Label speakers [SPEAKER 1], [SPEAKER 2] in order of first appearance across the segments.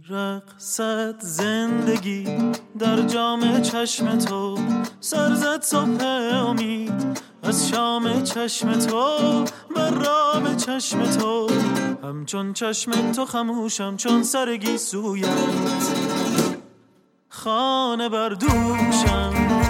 [SPEAKER 1] میرقصد زندگی در جام چشم تو سرزد صبح امید از شام چشم تو بر رام چشم تو. همچون چشم تو خموشم چون سرگی سویت. خانه بردوشم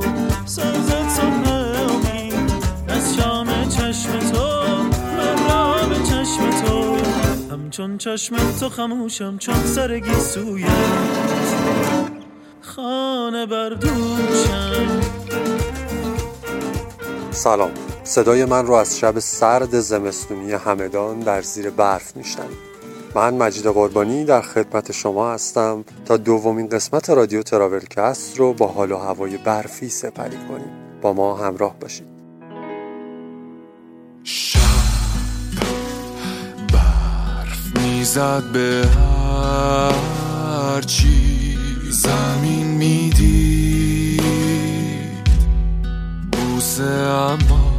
[SPEAKER 1] شام چشم تو چشم تو. تو خموشم چون سرگی سویت خانه بردوشم
[SPEAKER 2] سلام. صدای من رو از شب سرد زمستونی همدان در زیر برف میشنوید. من مجید قربانی در خدمت شما هستم تا دومین قسمت رادیو تراولکست رو با حال و هوای برفی سپری کنیم. با ما همراه باشید.
[SPEAKER 3] شب برف به هرچی زمین می‌دید. بوسه اما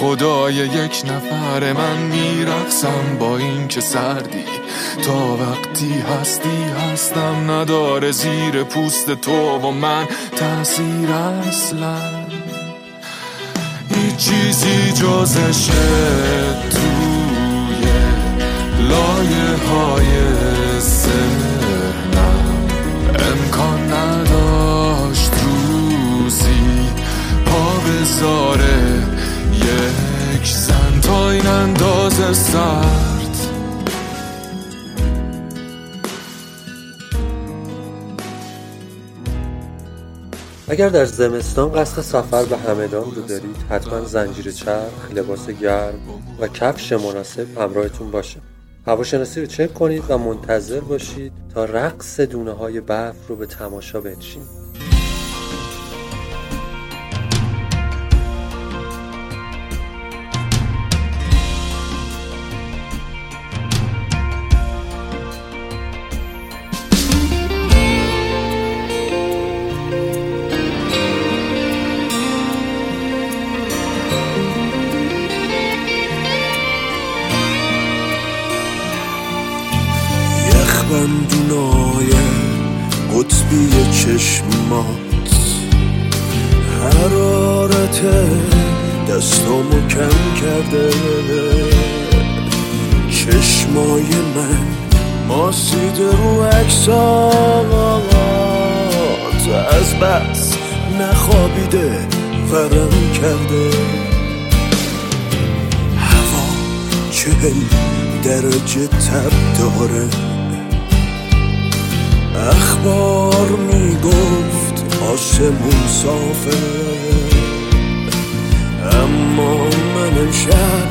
[SPEAKER 3] خدای یک نفر من میرقصم با این که سردی تا وقتی هستی هستم نداره زیر پوست تو و من تاثیر اصلا. هیچ چیزی جزشه تو لایه های ذهنم. امکان نداشت روزی پا بذاره. یک زن تا این اندازه سرد.
[SPEAKER 2] اگر در زمستان قصد سفر به همدان رو دارید حتما زنجیر چرخ، لباس گرم و کفش مناسب همراهتون باشه. هواشناسی رو چک کنید و منتظر باشید تا رقص دونه های برف رو به تماشا بنشینید.
[SPEAKER 4] بس نخوابیده ورم کرده. هوا چهل درجه تب داره. اخبار می‌گفت آسمون صافه اما من امشب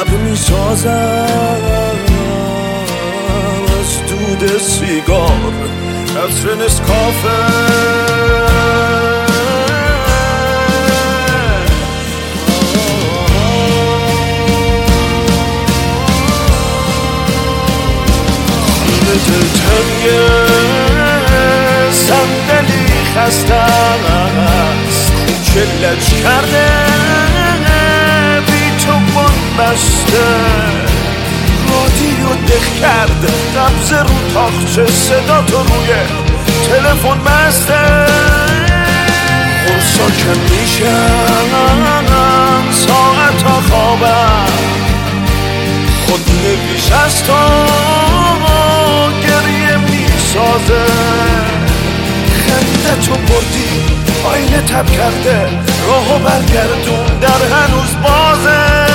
[SPEAKER 4] اب می‌سازم. از دود سیگار از نسکافه دلتنگ صندلی خسته است کوچه لج کرده بی تو بند بسته دخ کرد نبز رو تاخچه صدا تو روی تلفن مسته ساکن میشن ساعت ها خوابم خود نویش از تو گریه می‌سازه خنده تو بردی آینه تب کرده راهو برگردون در هنوز بازه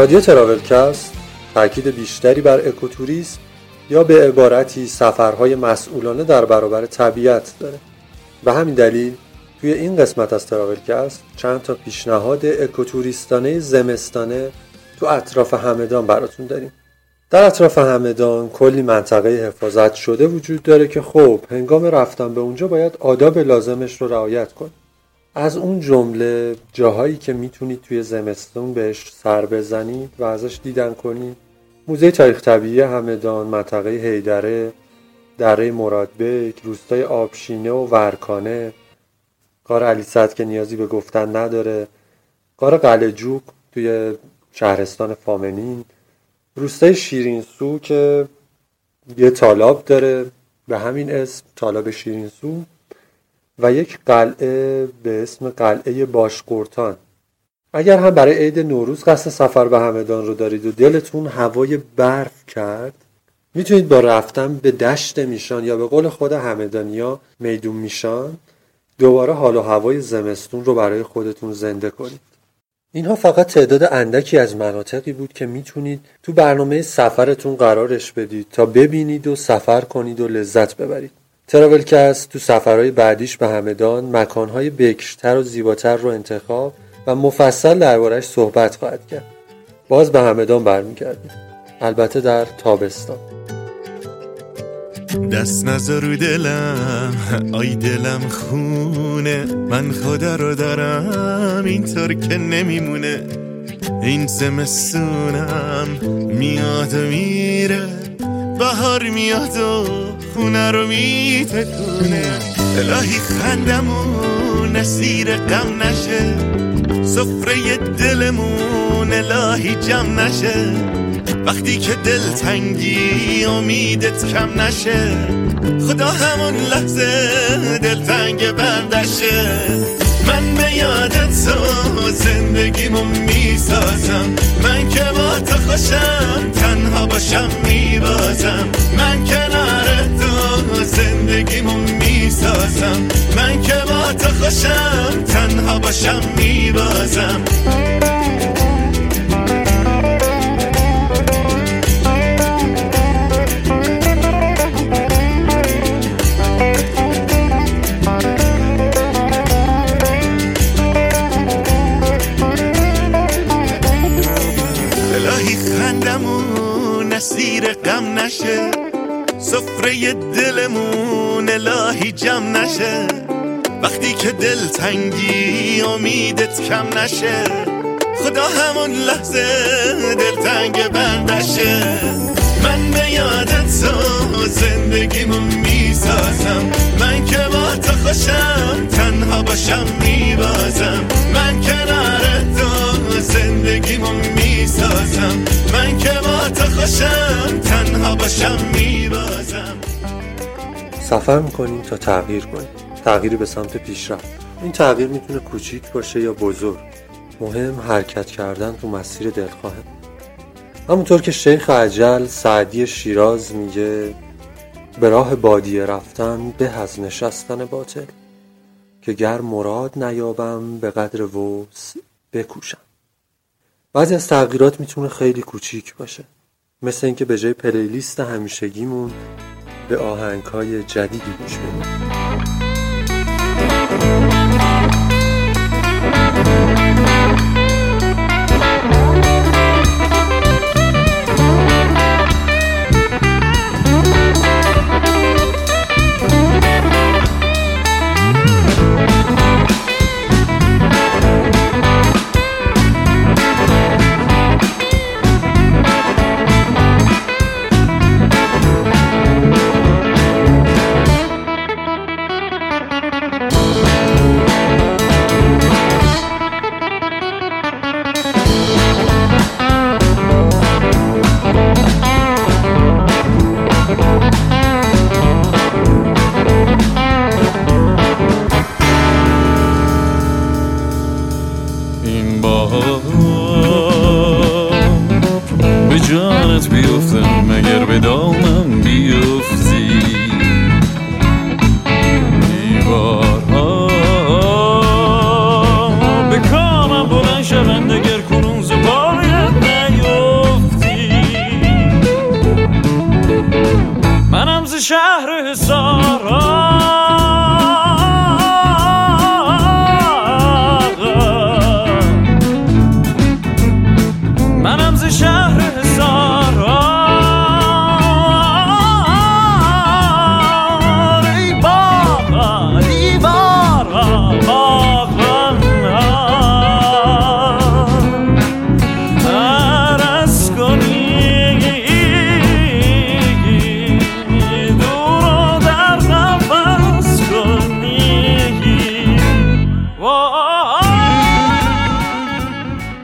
[SPEAKER 2] رادیو تراولکست تاکید بیشتری بر اکوتوریسم یا به عبارتی سفرهای مسئولانه در برابر طبیعت داره. به همین دلیل توی این قسمت از تراولکست چند تا پیشنهاد اکوتوریستانه زمستانه تو اطراف همدان براتون داریم. در اطراف همدان کلی منطقه حفاظت شده وجود داره که خب هنگام رفتن به اونجا باید آداب لازمش رو رعایت کن از اون جمله جاهایی که می‌تونید توی زمستون بهش سر بزنید و ازش دیدن کنید موزه تاریخ طبیعی همدان منطقه هیدره دره مرادبک روستای آبشینه و ورکانه. کار علی که نیازی به گفتن نداره. کار قلجوک توی شهرستان فامنین. روستای شیرینسو که یه تالاب داره. به همین اسم تالاب شیرینسو. و یک قلعه به اسم قلعه باشقرتان اگر هم برای عید نوروز قصد سفر به همدان رو دارید و دلتون هوای برف کرد می‌تونید با رفتن به دشت میشان یا به قول خود همدانیا میدون میشان دوباره حال و هوای زمستون رو برای خودتون زنده کنید. اینها فقط تعداد اندکی از مناطقی بود که می‌تونید تو برنامه سفرتون قرارش بدید تا ببینید و سفر کنید و لذت ببرید. تراولکست تو سفرهای بعدیش به همدان مکانهای بکرتر و زیباتر رو انتخاب و مفصل دربارهش صحبت خواهد کرد. باز به همدان برمیگردیم. البته در تابستان.
[SPEAKER 5] دست نظر دلم آی دلم خونه. من خدا رو دارم اینطور که نمیمونه. این زمستونم میاد و میره بهار میاد و خونه رو میتکونه. الهی خندمون نسیر غم نشه. سفره دلمون الهی جمع نشه. وقتی که دل تنگی امیدت کم نشه. خدا همون لحظه دل تنگ بندشه من به یادت تو زندگیمو می‌سازم. من که با تو خوشم تنها باشم میبازم. من کنار تو زندگیمو می‌سازم. من که با تو خوشم تنها باشم میبازم. اسیر غم نشه. سفره دلمون الهی جمع نشه. وقتی که دل تنگی امیدت کم نشه. خدا همون لحظه دل تنگ بندشه من به یادت تو زندگیمو می‌سازم. من که با تو خوشم تنها باشم میبازم. من کنار تو زندگیمو می‌سازم. من که تو خوشم تنها باشم میبازم.
[SPEAKER 2] سفر می‌کنیم تا تغییر کنیم. تغییری به سمت پیشرفت. این تغییر می‌تونه کوچیک باشه یا بزرگ. مهم حرکت کردن تو مسیر دلخواهه. همونطور که شیخ عجل سعدی شیراز میگه به راه بادیه رفتن به از نشستن باطل. که گر مراد نیابم به قدر وس بکوشم. بعضی از تغییرات می‌تونه خیلی کوچیک باشه. مثل اینکه به جای پلیلیست همیشگیمون به آهنگ های جدیدی گوش بدیم.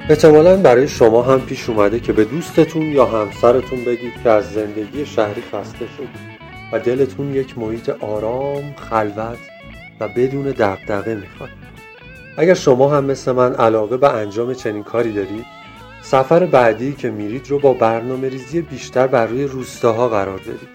[SPEAKER 2] احتمالا برای شما هم پیش اومده که به دوستتون یا همسرتون بگید که از زندگی شهری خسته شدید و دلتون یک محیط آرام، خلوت و بدون دغدغه می‌خواد. اگر شما هم مثل من علاقه به انجام چنین کاری دارید، سفر بعدی که میرید رو با برنامه ریزی بیشتر بر روی روستاها قرار بدید.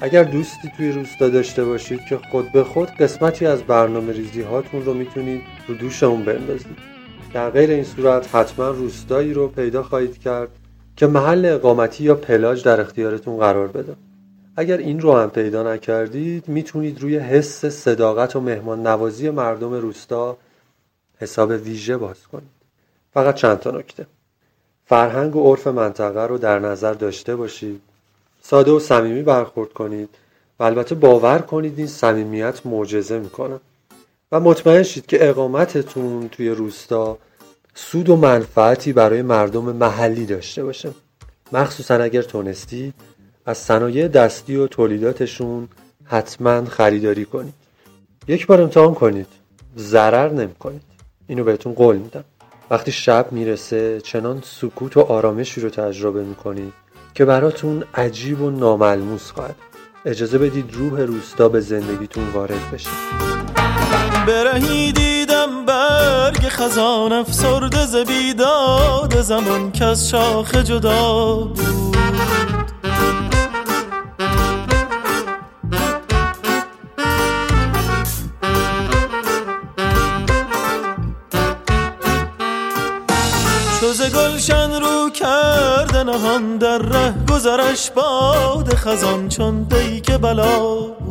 [SPEAKER 2] اگر دوستی توی روستا داشته باشید که خود به خود قسمتی از برنامه ریزی هاتون رو می‌تونید رو دوش اون بندازید. در غیر این صورت حتما روستایی رو پیدا خواهید کرد که محل اقامتی یا پلاژ در اختیارتون قرار بده. اگر این رو هم پیدا نکردید می‌تونید روی حس صداقت و مهمان نوازی مردم روستا حساب ویژه باز کنید. فقط چند تا نکته. فرهنگ و عرف منطقه رو در نظر داشته باشید. ساده و صمیمی برخورد کنید. و البته باور کنید این صمیمیت معجزه می‌کنه. و مطمئن شید که اقامتتون توی روستا سود و منفعتی برای مردم محلی داشته باشه. مخصوصا اگر تونستید از صنایع دستی و تولیداتشون حتما خریداری کنید. یک بار امتحان کنید. ضرر نمی‌کنید. اینو بهتون قول میدم. وقتی شب می‌رسه چنان سکوت و آرامشی رو تجربه می‌کنید که براتون عجیب و ناملموس خواهد. اجازه بدید روح روستا به زندگیتون وارد بشه.
[SPEAKER 1] برهی دیدم برگ خزان افسرده ز بیداد زمان که از شاخ جدا بود. چو ز گلشن رو کرده نهان در ره گذرش باد خزان چون پیک بلا بود.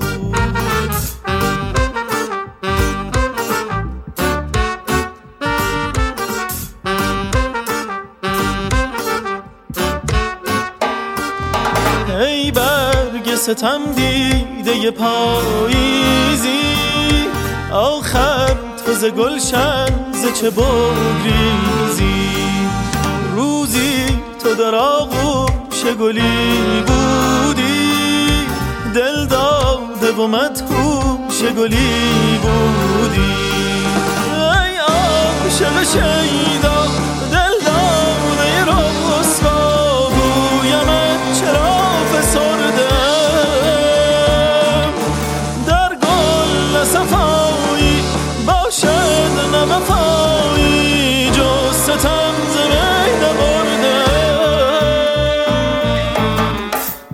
[SPEAKER 1] ای برگ ستم دیده پاییزی آخر تو ز گلشن ز چه بگریزی. روزی تو در آغوش گلی بودی دل داده و مدهوش گلی بودی. ای عاشق شیدا چرا فسردم در گل صفایی باشد نه وفایی جز ستم ز می نبردم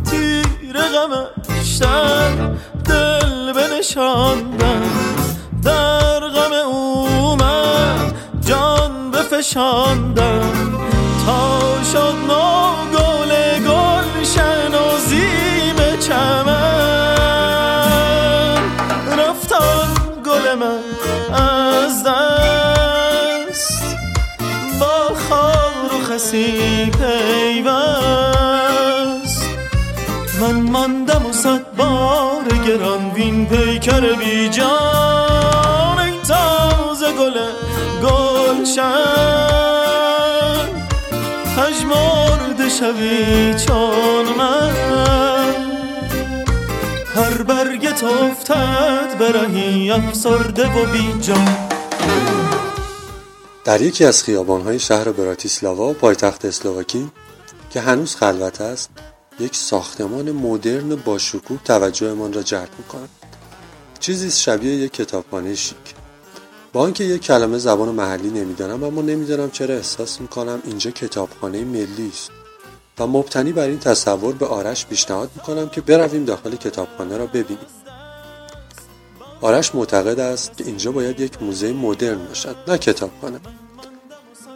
[SPEAKER 1] تیر غمش در دل بنشاندم. در غم او من جان بفشاندم. خسی پیوست. من ماندم و صد بار گران وین پیکر بی جان ای تازه گل گلشن. پژمرده شوی چون من. هر برگت افتد برهی افسرده و بی جان.
[SPEAKER 2] در یکی از خیابانهای شهر براتیسلاوا پایتخت اسلواکی که هنوز خلوت است یک ساختمان مدرن با شکوه توجهمان را جلب می‌کند. چیزی شبیه یک کتابخانه شیک. با اینکه یک کلمه زبان محلی نمی‌دانم اما نمی‌دانم چرا احساس می‌کنم اینجا کتابخانه ملی است. و مبتنی بر این تصور به آرش پیشنهاد می‌کنم که برویم داخل کتابخانه را ببینیم. آرش معتقد است که اینجا باید یک موزه مدرن باشد نه کتابخانه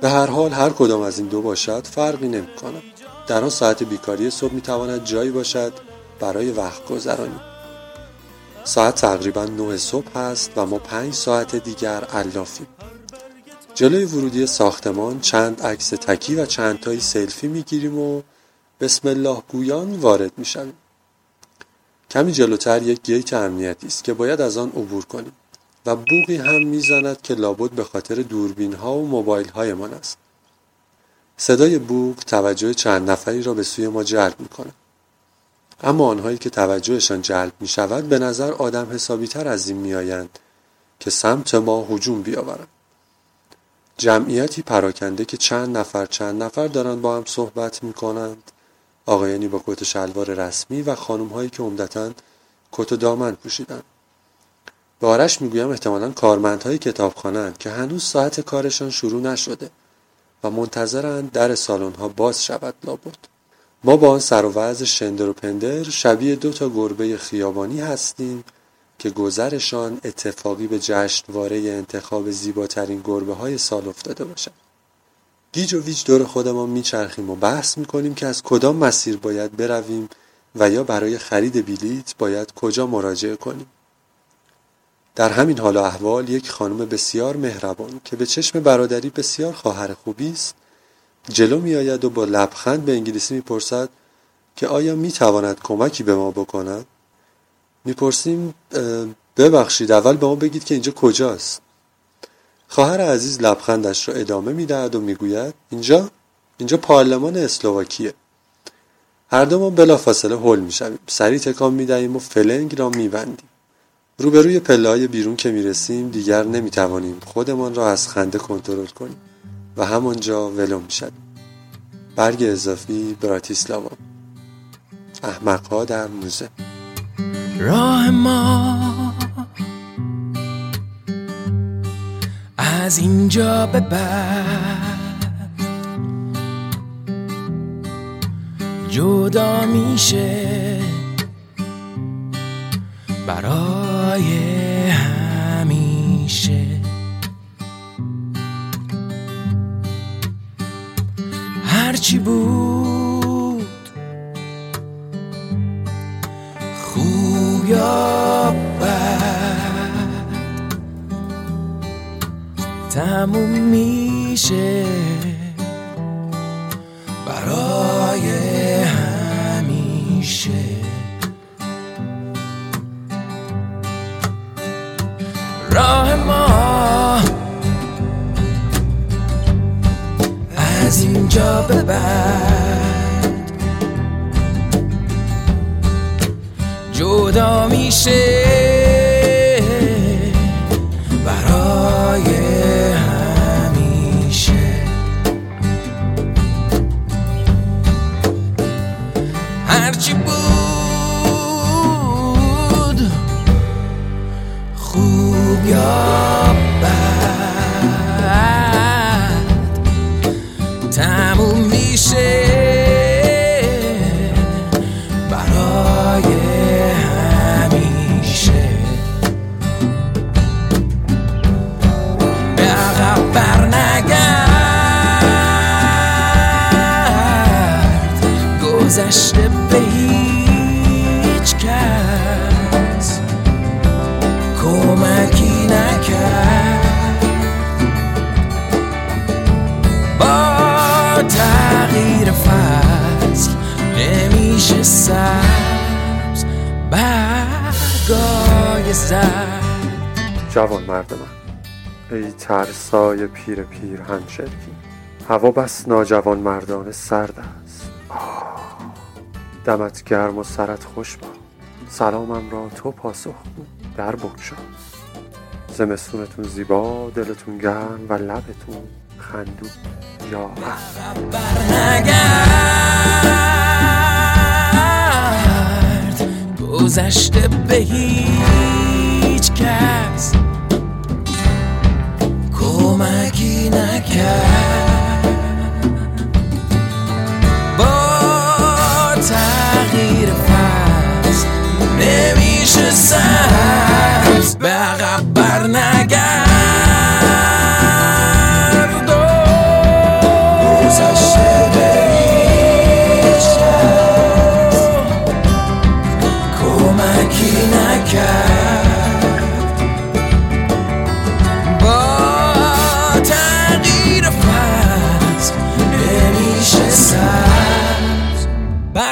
[SPEAKER 2] به هر حال هر کدام از این دو باشد فرقی نمی‌کنه. در آن ساعت بیکاری صبح می‌تواند جایی باشد برای وقت گذرانی ساعت تقریبا 9 صبح است و ما پنج ساعت دیگر علافیم جلوی ورودی ساختمان چند عکس تکی و چند تایی سلفی می‌گیریم و بسم الله گویان وارد می‌شویم. کمی جلوتر یک گیت امنیتی است که باید از آن عبور کنیم و بوقی هم می‌زند که لابد به خاطر دوربین ها و موبایل هایمان است صدای بوق توجه چند نفری را به سوی ما جلب می کند. اما آنهایی که توجهشان جلب می شود به نظر آدم حسابی تر از این می آیند که سمت ما هجوم بیاورند. جمعیتی پراکنده که چند نفر چند نفر دارند با هم صحبت می کنند آقایانی با کت شلوار رسمی و خانم هایی که عمدتا کت و دامن پوشیدند به آرش می‌گویم احتمالا کارمندهای کتابخانه که هنوز ساعت کارشان شروع نشده و منتظرند در سالن ها باز شود لابد. ما با آن سر و وضع شندر و پندر شبیه دو تا گربه خیابانی هستیم که گذرشان اتفاقی به جشنواره انتخاب زیباترین گربه های سال افتاده باشد. گیج و ویج دور خودمان میچرخیم و بحث می‌کنیم که از کدام مسیر باید برویم و یا برای خرید بلیت باید کجا مراجعه کنیم. در همین حال و احوال یک خانم بسیار مهربان که به چشم برادری بسیار خواهر خوبی است جلو می آید و با لبخند به انگلیسی می‌پرسد که آیا می تواند کمکی به ما بکند؟ می‌پرسیم ببخشید اول به ما بگید که اینجا کجاست. خواهر عزیز لبخندش را ادامه می‌دهد و می‌گوید اینجا اینجا پارلمان اسلواکیه. هر دومان بلافاصله هل می‌شویم. سری تکان می‌دهیم و فلنگ را میبندیم. روبروی پله های بیرون که می‌رسیم دیگر نمی‌توانیم خودمان را از خنده کنترل کنیم و همانجا ولو می‌شد برگ اضافی براتیسلاوا. احمقها در موزه.
[SPEAKER 6] راه ما از اینجا به بعد. جدا میشه برای همیشه. هرچی بود تموم میشه. برای همیشه. راه ما از اینجا به بعد.
[SPEAKER 2] ای ترسای پیر پیر هنچرکی هوا بس ناجوان مردانه سرد است. آه. دمت گرم و سرت خوش باد. سلامم را تو پاسخ گو در بگشا. زمستونتون زیبا دلتون گرم و لبتون خندو یا
[SPEAKER 6] گذشته به هیچ کس کمکی نکرد. با تغییر فصل نمیشه سبز. به عقب بر نگرد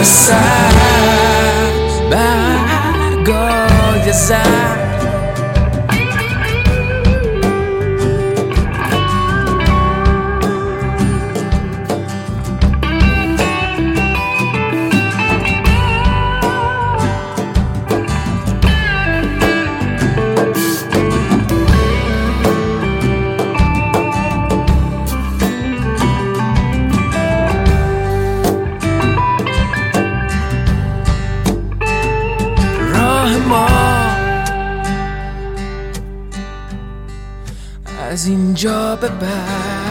[SPEAKER 6] نمیشه از اینجا به بعد.